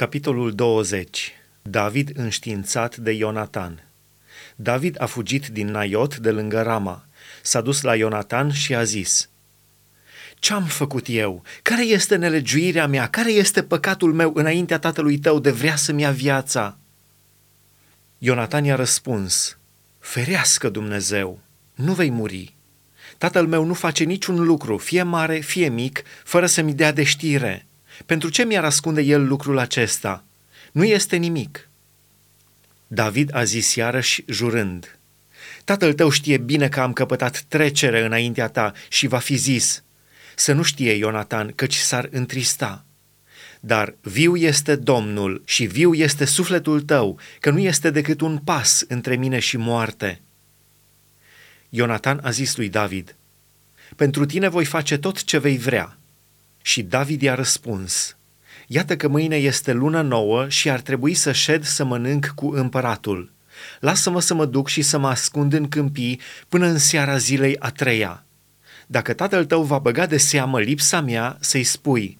Capitolul 20. David înștiințat de Ionatan. David a fugit din Naiot de lângă Rama. S-a dus la Ionatan și a zis, Ce-am făcut eu? Care este nelegiuirea mea? Care este păcatul meu înaintea tatălui tău de vrea să-mi ia viața? Ionatan i-a răspuns, Ferească Dumnezeu, nu vei muri. Tatăl meu nu face niciun lucru, fie mare, fie mic, fără să-mi dea de știre. Pentru ce mi-ar ascunde el lucrul acesta? Nu este nimic. David a zis iarăși jurând, Tatăl tău știe bine că am căpătat trecere înaintea ta și va fi zis, să nu știe Ionatan, căci s-ar întrista. Dar viu este Domnul și viu este sufletul tău, că nu este decât un pas între mine și moarte. Ionatan a zis lui David, Pentru tine voi face tot ce vei vrea. Și David i-a răspuns, Iată că mâine este lună nouă și ar trebui să șed să mănânc cu împăratul. Lasă-mă să mă duc și să mă ascund în câmpii până în seara zilei a treia. Dacă tatăl tău va băga de seamă lipsa mea, să-i spui,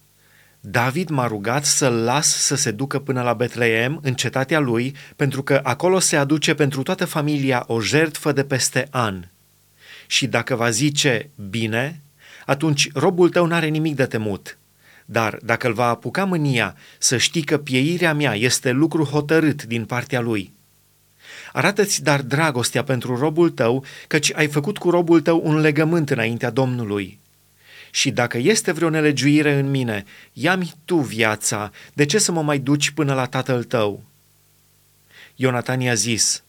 David m-a rugat să-l las să se ducă până la Betleem, în cetatea lui, pentru că acolo se aduce pentru toată familia o jertfă de peste an. Și dacă va zice bine, atunci robul tău n-are nimic de temut. Dar dacă îl va apuca mânia, să știi că pieirea mea este lucru hotărât din partea lui. Arată-ți dar dragostea pentru robul tău, căci ai făcut cu robul tău un legământ înaintea Domnului. Și dacă este vreo nelegiuire în mine, ia-mi tu viața, de ce să mă mai duci până la tatăl tău? Ionatan i-a zis,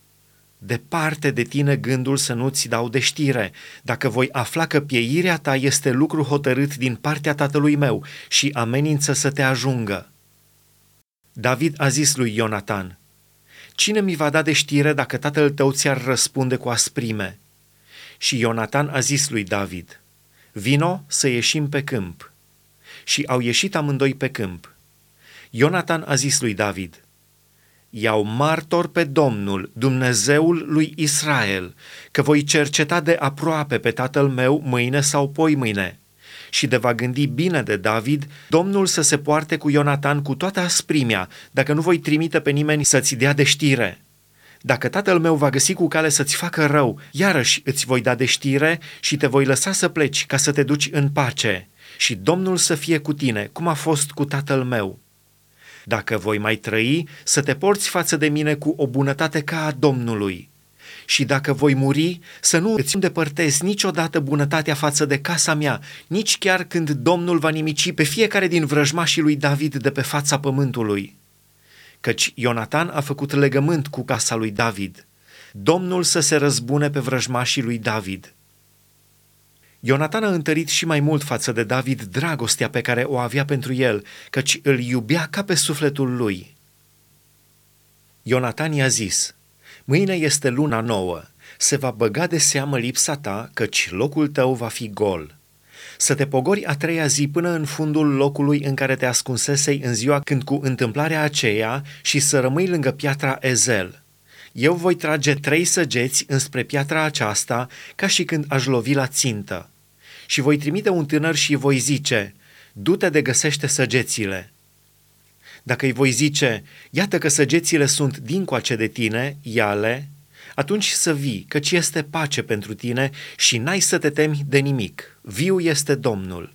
Departe de tine gândul să nu-ți dau de știre, dacă voi afla că pieirea ta este lucru hotărât din partea tatălui meu și amenință să te ajungă. David a zis lui Ionatan, Cine mi va da de știre dacă tatăl tău ți-ar răspunde cu asprime? Și Ionatan a zis lui David, Vino să ieșim pe câmp. Și au ieșit amândoi pe câmp. Ionatan a zis lui David, iau martor pe Domnul, Dumnezeul lui Israel, că voi cerceta de aproape pe tatăl meu mâine sau poi mâine. Și de va gândi bine de David, Domnul să se poarte cu Ionatan cu toată asprimea, dacă nu voi trimite pe nimeni să-ți dea de știre. Dacă tatăl meu va găsi cu cale să-ți facă rău, iarăși îți voi da de știre și te voi lăsa să pleci ca să te duci în pace. Și Domnul să fie cu tine, cum a fost cu tatăl meu. Dacă voi mai trăi, să te porți față de mine cu o bunătate ca a Domnului. Și dacă voi muri, să nu îți îndepărtezi niciodată bunătatea față de casa mea, nici chiar când Domnul va nimici pe fiecare din vrăjmașii lui David de pe fața pământului. Căci Ionatan a făcut legământ cu casa lui David. Domnul să se răzbune pe vrăjmașii lui David. Ionatan a întărit și mai mult față de David dragostea pe care o avea pentru el, căci îl iubea ca pe sufletul lui. Ionatan i-a zis, Mâine este luna nouă, se va băga de seamă lipsa ta, căci locul tău va fi gol. Să te pogori a treia zi până în fundul locului în care te ascunsesei în ziua când cu întâmplarea aceea și să rămâi lângă piatra Ezel – eu voi trage trei săgeți înspre piatra aceasta, ca și când aș lovi la țintă. Și voi trimite un tânăr și voi zice, du-te de găsește săgețile. Dacă îi voi zice, iată că săgețile sunt dincoace de tine, iale, atunci să vii, căci este pace pentru tine și n-ai să te temi de nimic. Viu este Domnul.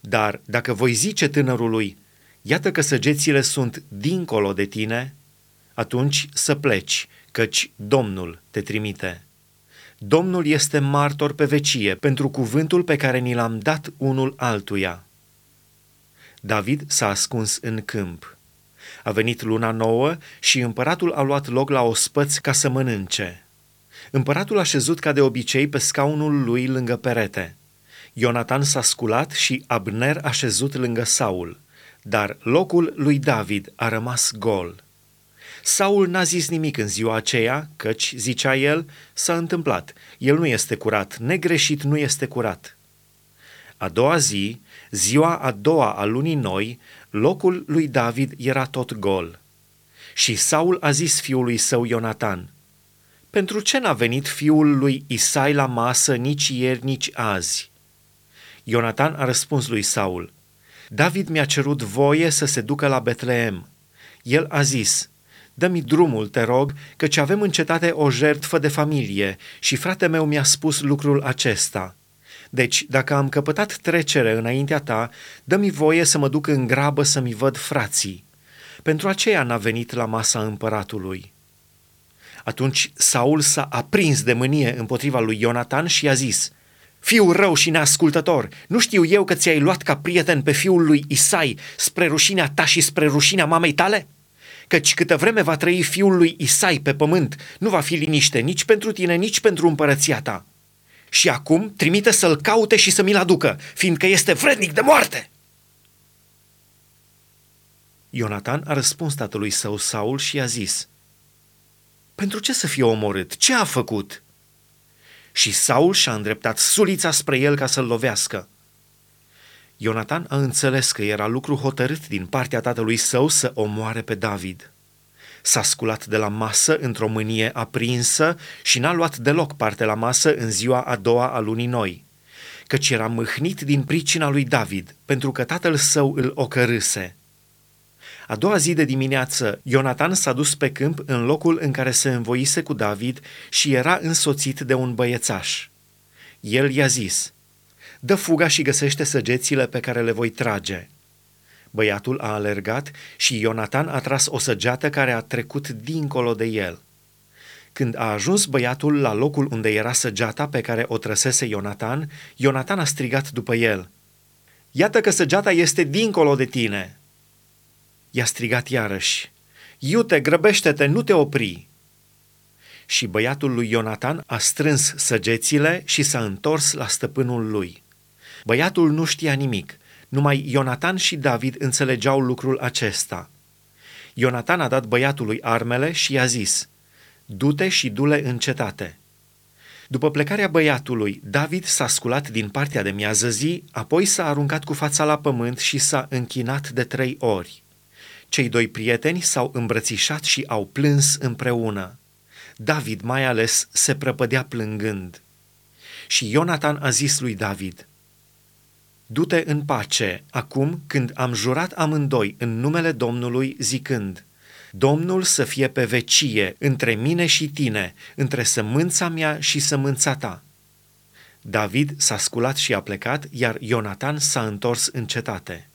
Dar dacă voi zice tânărului, iată că săgețile sunt dincolo de tine, atunci să pleci, căci Domnul te trimite. Domnul este martor pe vecie pentru cuvântul pe care ni l-am dat unul altuia. David s-a ascuns în câmp. A venit luna nouă și împăratul a luat loc la ospăț ca să mănânce. Împăratul a șezut ca de obicei pe scaunul lui lângă perete. Ionatan s-a sculat și Abner a șezut lângă Saul, dar locul lui David a rămas gol. Saul n-a zis nimic în ziua aceea, căci, zicea el, s-a întâmplat. El nu este curat, negreșit nu este curat. A doua zi, ziua a doua a lunii noi, locul lui David era tot gol. Și Saul a zis fiului său Ionatan, Pentru ce n-a venit fiul lui Isai la masă nici ieri, nici azi? Ionatan a răspuns lui Saul, David mi-a cerut voie să se ducă la Betleem El a zis, Dă-mi drumul, te rog, căci avem în cetate o jertfă de familie și frate meu mi-a spus lucrul acesta. Deci, dacă am căpătat trecere înaintea ta, dă-mi voie să mă duc în grabă să-mi văd frații. Pentru aceea n-a venit la masa împăratului. Atunci Saul s-a aprins de mânie împotriva lui Ionatan și i-a zis, Fiu rău și neascultător, nu știu eu că ți-ai luat ca prieten pe fiul lui Isai spre rușinea ta și spre rușinea mamei tale? Căci câtă vreme va trăi fiul lui Isai pe pământ, nu va fi liniște nici pentru tine, nici pentru împărăția ta. Și acum trimite să-l caute și să mi-l aducă, fiindcă este vrednic de moarte. Ionatan a răspuns tatălui său Saul și i-a zis, Pentru ce să fie omorât? Ce a făcut?" Și Saul și-a îndreptat sulița spre el ca să-l lovească. Ionatan a înțeles că era lucru hotărât din partea tatălui său să omoare pe David. S-a sculat de la masă într-o mânie aprinsă și n-a luat deloc parte la masă în ziua a doua a lunii noi, căci era mâhnit din pricina lui David, pentru că tatăl său îl ocărâse. A doua zi de dimineață, Ionatan s-a dus pe câmp în locul în care se învoise cu David și era însoțit de un băiețaș. El i-a zis, dă fuga și găsește săgețile pe care le voi trage. Băiatul a alergat și Ionatan a tras o săgeată care a trecut dincolo de el. Când a ajuns băiatul la locul unde era săgeata pe care o trăsese Ionatan, Ionatan a strigat după el. Iată că săgeata este dincolo de tine!" I-a strigat iarăși, Iute, grăbește-te, nu te opri! Și băiatul lui Ionatan a strâns săgețile și s-a întors la stăpânul lui. Băiatul nu știa nimic, numai Ionatan și David înțelegeau lucrul acesta. Ionatan a dat băiatului armele și i-a zis, Du-te și du-le în cetate. După plecarea băiatului, David s-a sculat din partea de miază zi, apoi s-a aruncat cu fața la pământ și s-a închinat de trei ori. Cei doi prieteni s-au îmbrățișat și au plâns împreună. David mai ales se prăpădea plângând. Și Ionatan a zis lui David, Du-te în pace, acum când am jurat amândoi în numele Domnului zicând, Domnul să fie pe vecie între mine și tine, între sămânța mea și sămânța ta. David s-a sculat și a plecat, iar Ionatan s-a întors în cetate.